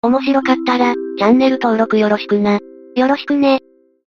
面白かったら、チャンネル登録よろしくな。よろしくね。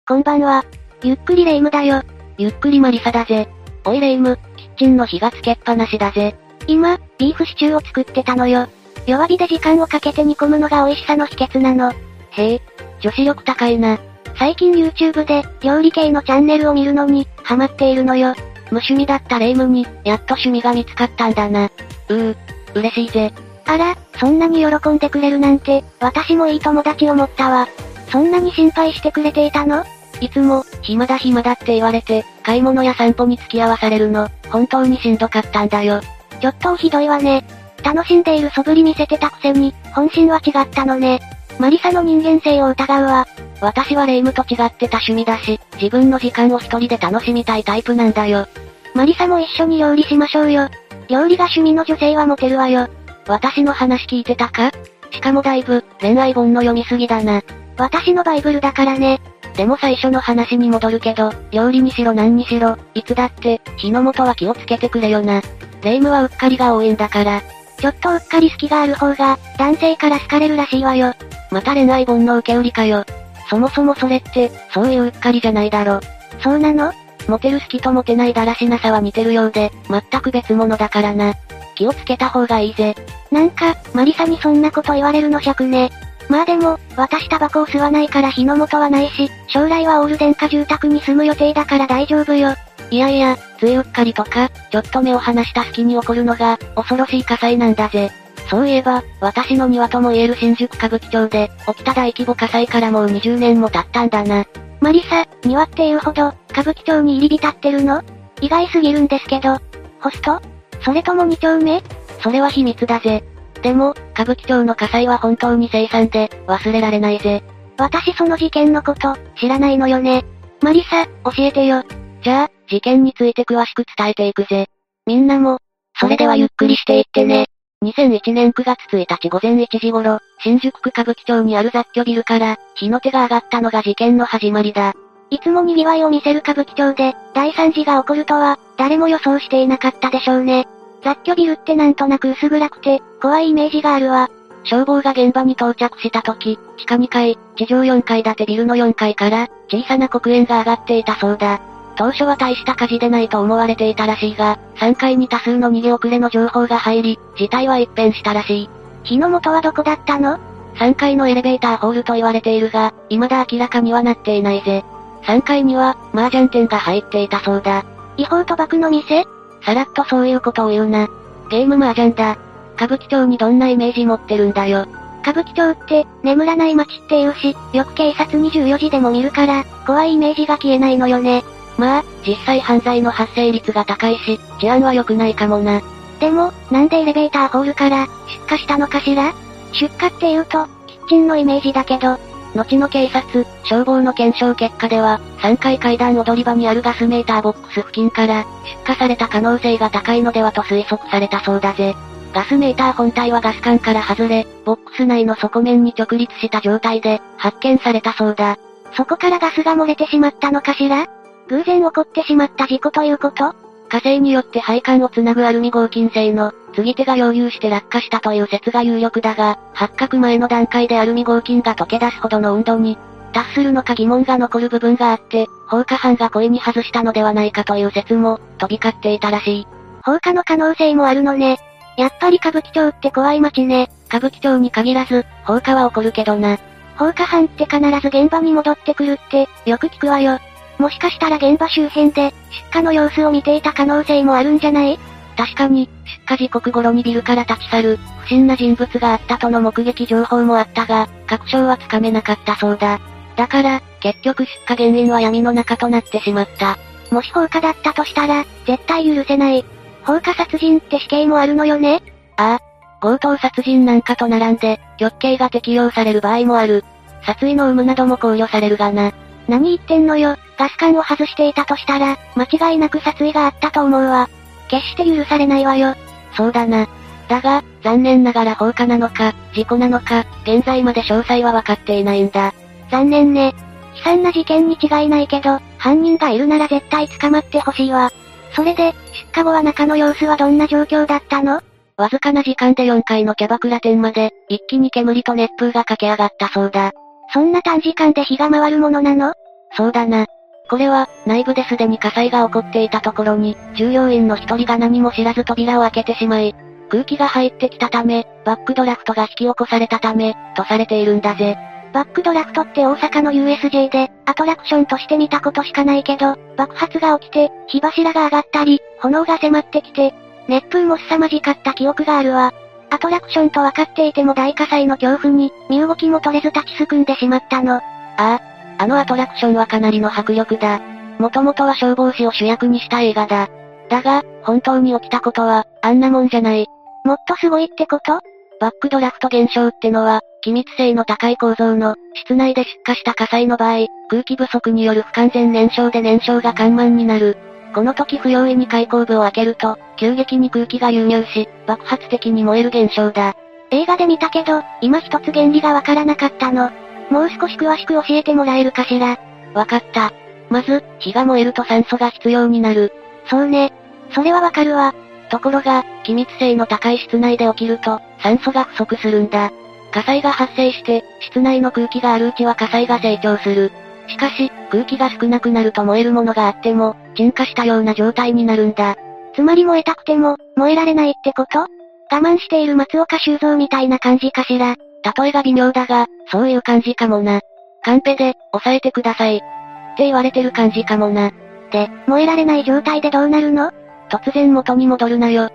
こんばんは。ゆっくりレ夢ムだよ。ゆっくりマリサだぜ。おいレ夢ム、キッチンの火がつけっぱなしだぜ。今、ビーフシチューを作ってたのよ。弱火で時間をかけて煮込むのが美味しさの秘訣なの。へえ、女子力高いな。最近 YouTube で、料理系のチャンネルを見るのに、ハマっているのよ。無趣味だったレ夢ムに、やっと趣味が見つかったんだな。うー、嬉しいぜ。あら、そんなに喜んでくれるなんて、私もいい友達を持ったわ。そんなに心配してくれていたの？いつも、暇だ暇だって言われて、買い物や散歩に付き合わされるの、本当にしんどかったんだよ。ちょっとひどいわね。楽しんでいる素振り見せてたくせに、本心は違ったのね。マリサの人間性を疑うわ。私はレイムと違ってた趣味だし、自分の時間を一人で楽しみたいタイプなんだよ。マリサも一緒に料理しましょうよ。料理が趣味の女性はモテるわよ。私の話聞いてたか？しかもだいぶ、恋愛本の読みすぎだな。私のバイブルだからね。でも最初の話に戻るけど、料理にしろ何にしろ、いつだって、火の元は気をつけてくれよな。霊夢はうっかりが多いんだから。ちょっとうっかり好きがある方が、男性から好かれるらしいわよ。また恋愛本の受け売りかよ。そもそもそれって、そういううっかりじゃないだろ。そうなの？モテる好きとモテないだらしなさは似てるようで、全く別物だからな。気をつけた方がいいぜ。なんか、マリサにそんなこと言われるの尺ね。まあでも、私タバコを吸わないから火の元はないし、将来はオール電化住宅に住む予定だから大丈夫よ。いやいや、ついうっかりとか、ちょっと目を離した隙に起こるのが、恐ろしい火災なんだぜ。そういえば、私の庭とも言える新宿歌舞伎町で、起きた大規模火災からもう20年も経ったんだな。マリサ、庭っていうほど、歌舞伎町に入り浸ってるの？意外すぎるんですけど。ホスト？それとも2丁目？それは秘密だぜ。でも、歌舞伎町の火災は本当に凄惨で、忘れられないぜ。私その事件のこと、知らないのよね。マリサ、教えてよ。じゃあ、事件について詳しく伝えていくぜ。みんなも、それではゆっくりしていってね。2001年9月1日午前1時頃、新宿区歌舞伎町にある雑居ビルから、火の手が上がったのが事件の始まりだ。いつも賑わいを見せる歌舞伎町で、大惨事が起こるとは、誰も予想していなかったでしょうね。雑居ビルってなんとなく薄暗くて、怖いイメージがあるわ。消防が現場に到着した時、地下2階、地上4階建てビルの4階から、小さな黒煙が上がっていたそうだ。当初は大した火事でないと思われていたらしいが、3階に多数の逃げ遅れの情報が入り、事態は一変したらしい。火の元はどこだったの ?3 階のエレベーターホールと言われているが、未だ明らかにはなっていないぜ。3階には、麻雀店が入っていたそうだ。違法賭博の店？さらっとそういうことを言うな。ゲーム麻雀だ。歌舞伎町にどんなイメージ持ってるんだよ。歌舞伎町って、眠らない街って言うし、よく警察24時でも見るから、怖いイメージが消えないのよね。まあ、実際犯罪の発生率が高いし、治安は良くないかもな。でも、なんでエレベーターホールから、出火したのかしら？出火って言うと、キッチンのイメージだけど、後の警察、消防の検証結果では、3階階段踊り場にあるガスメーターボックス付近から、出火された可能性が高いのではと推測されたそうだぜ。ガスメーター本体はガス管から外れ、ボックス内の底面に直立した状態で、発見されたそうだ。そこからガスが漏れてしまったのかしら？偶然起こってしまった事故ということ？火星によって配管をつなぐアルミ合金製の、継ぎ手が溶融して落下したという説が有力だが、発覚前の段階でアルミ合金が溶け出すほどの温度に、達するのか疑問が残る部分があって、放火犯が故意に外したのではないかという説も、飛び交っていたらしい。放火の可能性もあるのね。やっぱり歌舞伎町って怖い街ね。歌舞伎町に限らず、放火は起こるけどな。放火犯って必ず現場に戻ってくるって、よく聞くわよ。もしかしたら現場周辺で、出火の様子を見ていた可能性もあるんじゃない？確かに、出火時刻頃にビルから立ち去る、不審な人物があったとの目撃情報もあったが、確証はつかめなかったそうだ。だから、結局出火原因は闇の中となってしまった。もし放火だったとしたら、絶対許せない。放火殺人って死刑もあるのよね？ああ。強盗殺人なんかと並んで、極刑が適用される場合もある。殺意の有無なども考慮されるがな。何言ってんのよ。ガス管を外していたとしたら、間違いなく殺意があったと思うわ。決して許されないわよ。そうだな。だが、残念ながら放火なのか、事故なのか、現在まで詳細は分かっていないんだ。残念ね。悲惨な事件に違いないけど、犯人がいるなら絶対捕まってほしいわ。それで、出火後は中の様子はどんな状況だったの？わずかな時間で4階のキャバクラ店まで、一気に煙と熱風が駆け上がったそうだ。そんな短時間で火が回るものなの？そうだな。これは、内部ですでに火災が起こっていたところに、従業員の一人が何も知らず扉を開けてしまい、空気が入ってきたため、バックドラフトが引き起こされたため、とされているんだぜ。バックドラフトって大阪の USJ で、アトラクションとして見たことしかないけど、爆発が起きて、火柱が上がったり、炎が迫ってきて、熱風も凄まじかった記憶があるわ。アトラクションと分かっていても大火災の恐怖に、身動きも取れず立ちすくんでしまったの。ああ、あのアトラクションはかなりの迫力だ。もともとは消防士を主役にした映画だ。だが、本当に起きたことは、あんなもんじゃない。もっとすごいってこと？バックドラフト現象ってのは、気密性の高い構造の、室内で出火した火災の場合、空気不足による不完全燃焼で燃焼が緩慢になる。この時不用意に開口部を開けると、急激に空気が流入し、爆発的に燃える現象だ。映画で見たけど、今一つ原理がわからなかったの。もう少し詳しく教えてもらえるかしら？わかった。まず、火が燃えると酸素が必要になる。そうね。それはわかるわ。ところが、気密性の高い室内で起きると、酸素が不足するんだ。火災が発生して、室内の空気があるうちは火災が成長する。しかし、空気が少なくなると燃えるものがあっても、沈下したような状態になるんだ。つまり燃えたくても、燃えられないってこと？我慢している松岡修造みたいな感じかしら。例えが微妙だが、そういう感じかもな。カンペで、抑えてください。って言われてる感じかもな。で、燃えられない状態でどうなるの？突然元に戻るなよ。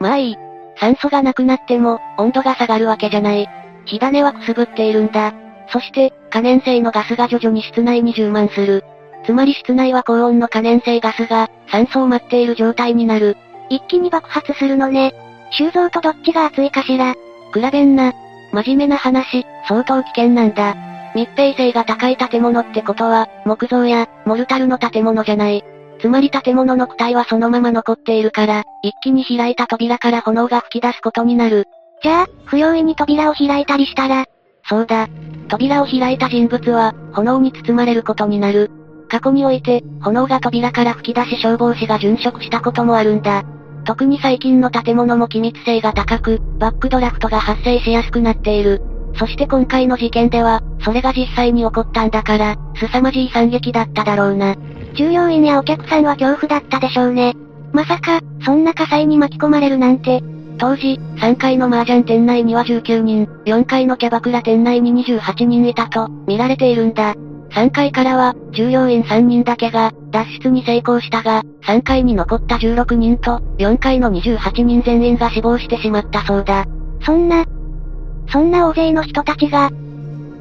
まあいい。酸素がなくなっても、温度が下がるわけじゃない。火種はくすぶっているんだ。そして、可燃性のガスが徐々に室内に充満する。つまり室内は高温の可燃性ガスが、酸素を待っている状態になる。一気に爆発するのね。修造とどっちが熱いかしら。比べんな。真面目な話、相当危険なんだ。密閉性が高い建物ってことは、木造や、モルタルの建物じゃない。つまり建物の躯体はそのまま残っているから、一気に開いた扉から炎が吹き出すことになる。じゃあ、不用意に扉を開いたりしたら、そうだ。扉を開いた人物は、炎に包まれることになる。過去において、炎が扉から吹き出し消防士が殉職したこともあるんだ。特に最近の建物も機密性が高く、バックドラフトが発生しやすくなっている。そして今回の事件では、それが実際に起こったんだから、凄まじい惨劇だっただろうな。従業員やお客さんは恐怖だったでしょうね。まさか、そんな火災に巻き込まれるなんて。当時、3階の麻雀店内には19人、4階のキャバクラ店内に28人いたと、見られているんだ。3階からは、従業員3人だけが、脱出に成功したが、3階に残った16人と、4階の28人全員が死亡してしまったそうだ。そんな、そんな大勢の人たちが、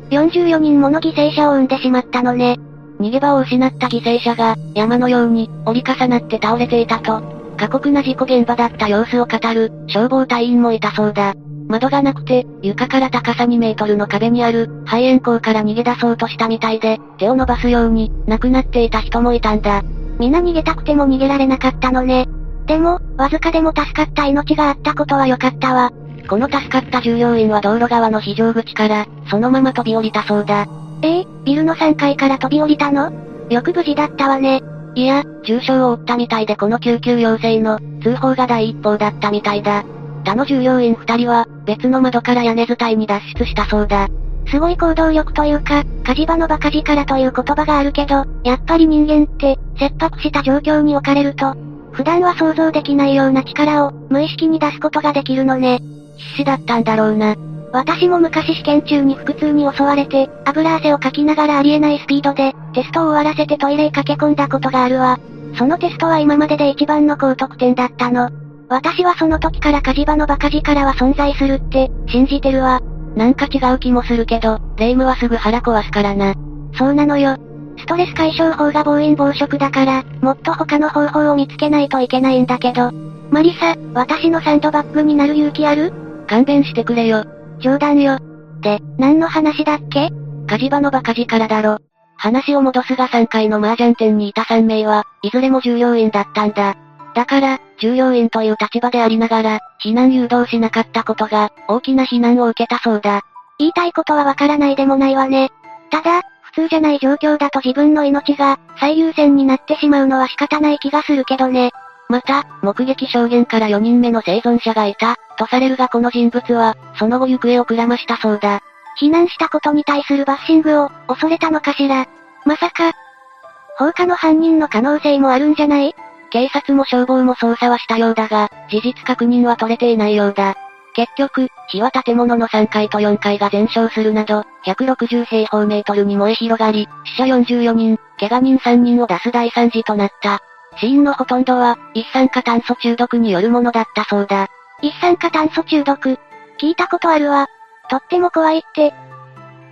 44人もの犠牲者を生んでしまったのね。逃げ場を失った犠牲者が、山のように、折り重なって倒れていたと、過酷な事故現場だった様子を語る、消防隊員もいたそうだ。窓がなくて、床から高さ2メートルの壁にある、排煙口から逃げ出そうとしたみたいで、手を伸ばすように、亡くなっていた人もいたんだ。皆逃げたくても逃げられなかったのね。でも、わずかでも助かった命があったことは良かったわ。この助かった従業員は道路側の非常口から、そのまま飛び降りたそうだ。ええビルの3階から飛び降りたの？よく無事だったわね。いや、重傷を負ったみたいでこの救急要請の、通報が第一報だったみたいだ。他の従業員二人は、別の窓から屋根伝いに脱出したそうだ。すごい行動力というか、火事場の馬鹿力という言葉があるけど、やっぱり人間って、切迫した状況に置かれると、普段は想像できないような力を、無意識に出すことができるのね。必死だったんだろうな。私も昔試験中に腹痛に襲われて、油汗をかきながらありえないスピードで、テストを終わらせてトイレへ駆け込んだことがあるわ。そのテストは今までで一番の高得点だったの。私はその時から火事場のバカ力は存在するって、信じてるわ。なんか違う気もするけど、霊夢はすぐ腹壊すからな。そうなのよ。ストレス解消法が暴飲暴食だから、もっと他の方法を見つけないといけないんだけど。マリサ、私のサンドバッグになる勇気ある？勘弁してくれよ。冗談よ。で、何の話だっけ？火事場のバカ力だろ。話を戻すが3階の麻雀店にいた3名は、いずれも従業員だったんだ。だから、従業員という立場でありながら、避難誘導しなかったことが、大きな非難を受けたそうだ。言いたいことはわからないでもないわね。ただ、普通じゃない状況だと自分の命が、最優先になってしまうのは仕方ない気がするけどね。また、目撃証言から4人目の生存者がいた、とされるがこの人物は、その後行方をくらましたそうだ。避難したことに対するバッシングを、恐れたのかしら。まさか、放火の犯人の可能性もあるんじゃない？警察も消防も捜査はしたようだが、事実確認は取れていないようだ。結局、火は建物の3階と4階が全焼するなど、160平方メートルに燃え広がり、死者44人、怪我人3人を出す大惨事となった。死因のほとんどは、一酸化炭素中毒によるものだったそうだ。一酸化炭素中毒？聞いたことあるわ。とっても怖いって。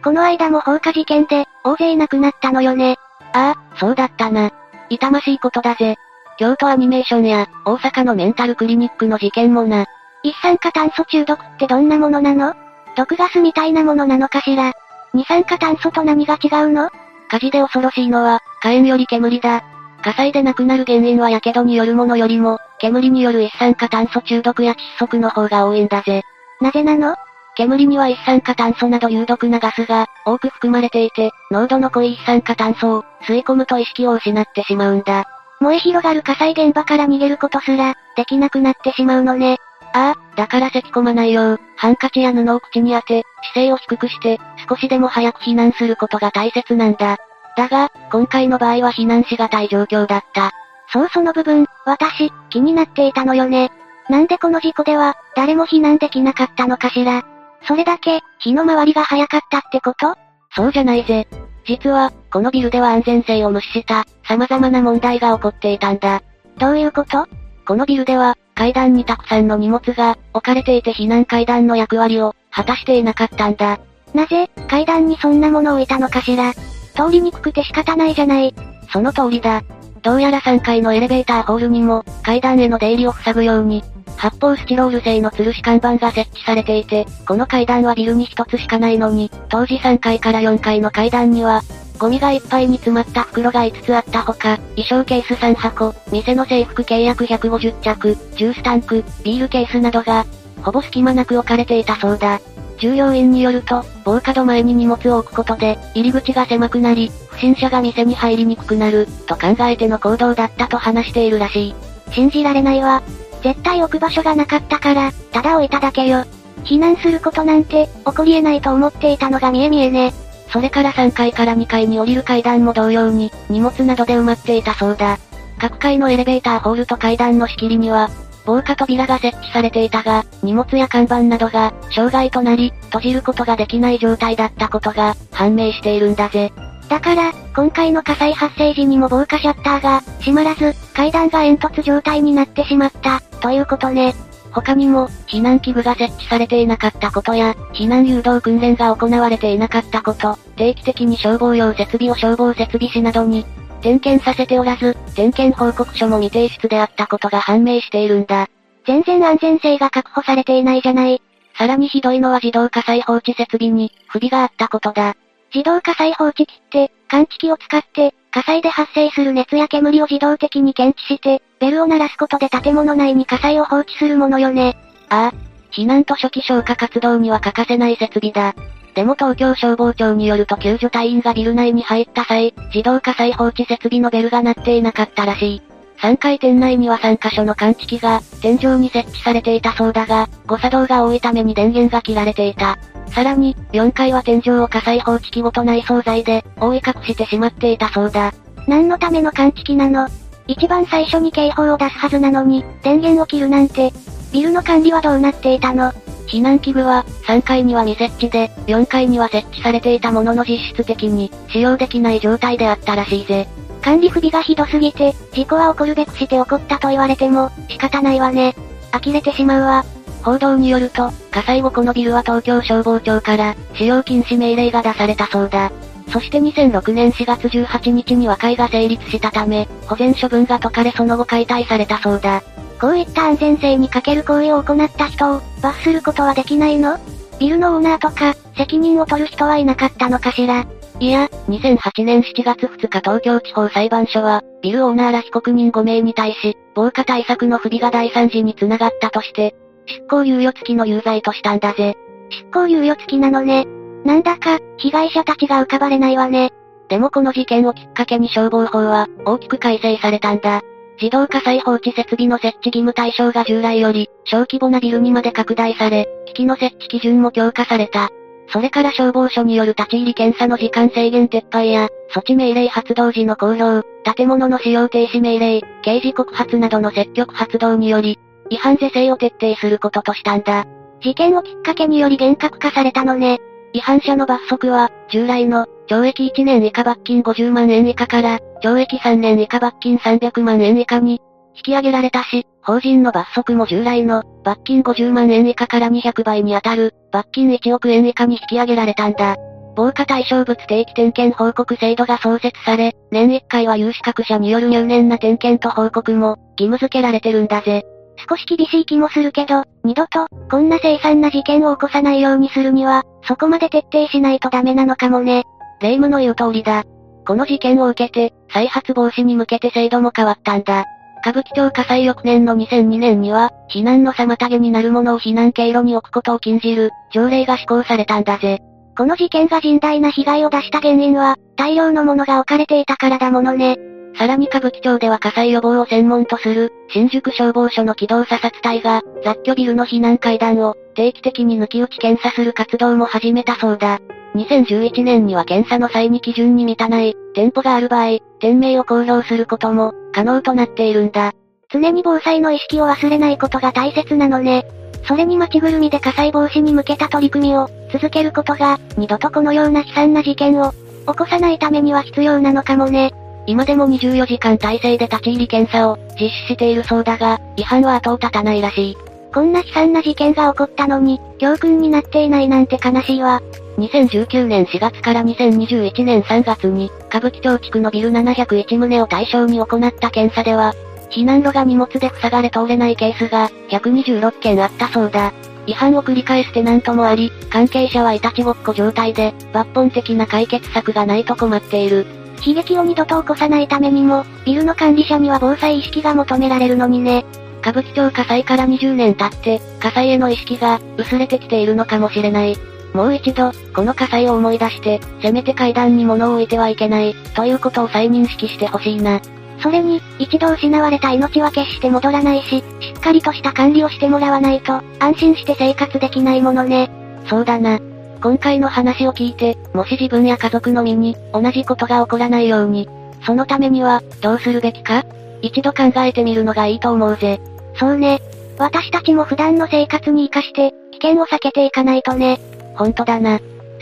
この間も放火事件で、大勢亡くなったのよね。ああ、そうだったな。痛ましいことだぜ。京都アニメーションや、大阪のメンタルクリニックの事件もな。一酸化炭素中毒ってどんなものなの？毒ガスみたいなものなのかしら？二酸化炭素と何が違うの？火事で恐ろしいのは、火炎より煙だ。火災で亡くなる原因は火傷によるものよりも、煙による一酸化炭素中毒や窒息の方が多いんだぜ。なぜなの？煙には一酸化炭素など有毒なガスが多く含まれていて、濃度の濃い一酸化炭素を吸い込むと意識を失ってしまうんだ。燃え広がる火災現場から逃げることすら、できなくなってしまうのね。ああ、だから咳込まないよう、ハンカチや布を口に当て、姿勢を低くして、少しでも早く避難することが大切なんだ。だが、今回の場合は避難しがたい状況だった。そうその部分、私、気になっていたのよね。なんでこの事故では、誰も避難できなかったのかしら。それだけ、火の回りが早かったってこと？そうじゃないぜ。実は、このビルでは安全性を無視した、様々な問題が起こっていたんだ。どういうこと？このビルでは、階段にたくさんの荷物が置かれていて避難階段の役割を果たしていなかったんだ。なぜ、階段にそんなものを置いたのかしら？通りにくくて仕方ないじゃない。その通りだ。どうやら3階のエレベーターホールにも、階段への出入りを塞ぐように、発泡スチロール製の吊るし看板が設置されていて、この階段はビルに一つしかないのに、当時3階から4階の階段には、ゴミがいっぱいに詰まった袋が5つあったほか、衣装ケース3箱、店の制服契約150着、ジュースタンク、ビールケースなどが、ほぼ隙間なく置かれていたそうだ。従業員によると、防火戸前に荷物を置くことで、入り口が狭くなり、不審者が店に入りにくくなる、と考えての行動だったと話しているらしい。信じられないわ。絶対置く場所がなかったから、ただ置いただけよ。避難することなんて、起こり得ないと思っていたのが見え見えね。それから3階から2階に降りる階段も同様に、荷物などで埋まっていたそうだ。各階のエレベーターホールと階段の仕切りには、防火扉が設置されていたが、荷物や看板などが、障害となり、閉じることができない状態だったことが、判明しているんだぜ。だから、今回の火災発生時にも防火シャッターが、閉まらず、階段が煙突状態になってしまった、ということね。他にも、避難器具が設置されていなかったことや、避難誘導訓練が行われていなかったこと、定期的に消防用設備を消防設備士などに、点検させておらず、点検報告書も未提出であったことが判明しているんだ。全然安全性が確保されていないじゃない。さらにひどいのは自動火災報知設備に、不備があったことだ。自動火災報知器って、感知器を使って、火災で発生する熱や煙を自動的に検知して、ベルを鳴らすことで建物内に火災を放置するものよね。ああ、避難と初期消火活動には欠かせない設備だ。でも東京消防庁によると救助隊員がビル内に入った際、自動火災放置設備のベルが鳴っていなかったらしい。3階店内には3カ所の感知器が、天井に設置されていたそうだが、誤作動が多いために電源が切られていた。さらに、4階は天井を火災放置器ごと内装材で、覆い隠してしまっていたそうだ。何のための感知器なの？一番最初に警報を出すはずなのに、電源を切るなんて、ビルの管理はどうなっていたの？避難器具は、3階には未設置で、4階には設置されていたものの実質的に、使用できない状態であったらしいぜ。管理不備がひどすぎて、事故は起こるべくして起こったと言われても、仕方ないわね。呆れてしまうわ。報道によると、火災後このビルは東京消防庁から、使用禁止命令が出されたそうだ。そして2006年4月18日に和解が成立したため、保全処分が解かれその後解体されたそうだ。こういった安全性に欠ける行為を行った人を、罰することはできないの？ビルのオーナーとか、責任を取る人はいなかったのかしら？いや、2008年7月2日東京地方裁判所は、ビルオーナーら被告人5名に対し、防火対策の不備が大惨事につながったとして、執行猶予付きの有罪としたんだぜ。執行猶予付きなのね。なんだか、被害者たちが浮かばれないわね。でもこの事件をきっかけに消防法は、大きく改正されたんだ。自動火災放置設備の設置義務対象が従来より、小規模なビルにまで拡大され、機器の設置基準も強化された。それから消防署による立ち入り検査の時間制限撤廃や、措置命令発動時の公表、建物の使用停止命令、刑事告発などの積極発動により、違反是正を徹底することとしたんだ。事件をきっかけにより厳格化されたのね。違反者の罰則は、従来の、懲役1年以下罰金50万円以下から、懲役3年以下罰金300万円以下に、引き上げられたし、法人の罰則も従来の、罰金50万円以下から200倍に当たる、罰金1億円以下に引き上げられたんだ。防火対象物定期点検報告制度が創設され、年1回は有資格者による入念な点検と報告も、義務付けられてるんだぜ。少し厳しい気もするけど、二度と、こんな凄惨な事件を起こさないようにするには、そこまで徹底しないとダメなのかもね。霊夢の言う通りだ。この事件を受けて、再発防止に向けて制度も変わったんだ。歌舞伎町火災翌年の2002年には、避難の妨げになるものを避難経路に置くことを禁じる、条例が施行されたんだぜ。この事件が甚大な被害を出した原因は、大量のものが置かれていたからだものね。さらに歌舞伎町では火災予防を専門とする、新宿消防署の機動査察隊が、雑居ビルの避難階段を、定期的に抜き打ち検査する活動も始めたそうだ。2011年には検査の際に基準に満たない、店舗がある場合、店名を公表することも、可能となっているんだ。常に防災の意識を忘れないことが大切なのね。それに町ぐるみで火災防止に向けた取り組みを、続けることが、二度とこのような悲惨な事件を、起こさないためには必要なのかもね。今でも24時間体制で立ち入り検査を実施しているそうだが、違反は後を絶たないらしい。こんな悲惨な事件が起こったのに、教訓になっていないなんて悲しいわ。2019年4月から2021年3月に、歌舞伎町地区のビル701棟を対象に行った検査では、避難路が荷物で塞がれ通れないケースが、126件あったそうだ。違反を繰り返して何ともあり、関係者はいたちごっこ状態で、抜本的な解決策がないと困っている。悲劇を二度と起こさないためにも、ビルの管理者には防災意識が求められるのにね。歌舞伎町火災から20年経って、火災への意識が、薄れてきているのかもしれない。もう一度、この火災を思い出して、せめて階段に物を置いてはいけない、ということを再認識してほしいな。それに、一度失われた命は決して戻らないし、しっかりとした管理をしてもらわないと、安心して生活できないものね。そうだな。今回の話を聞いて、もし自分や家族の身に、同じことが起こらないように、そのためには、どうするべきか一度考えてみるのがいいと思うぜ。そうね。私たちも普段の生活に活かして、危険を避けていかないとね。ほんとだな。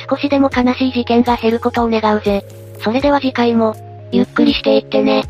少しでも悲しい事件が減ることを願うぜ。それでは次回も、ゆっくりしていってね。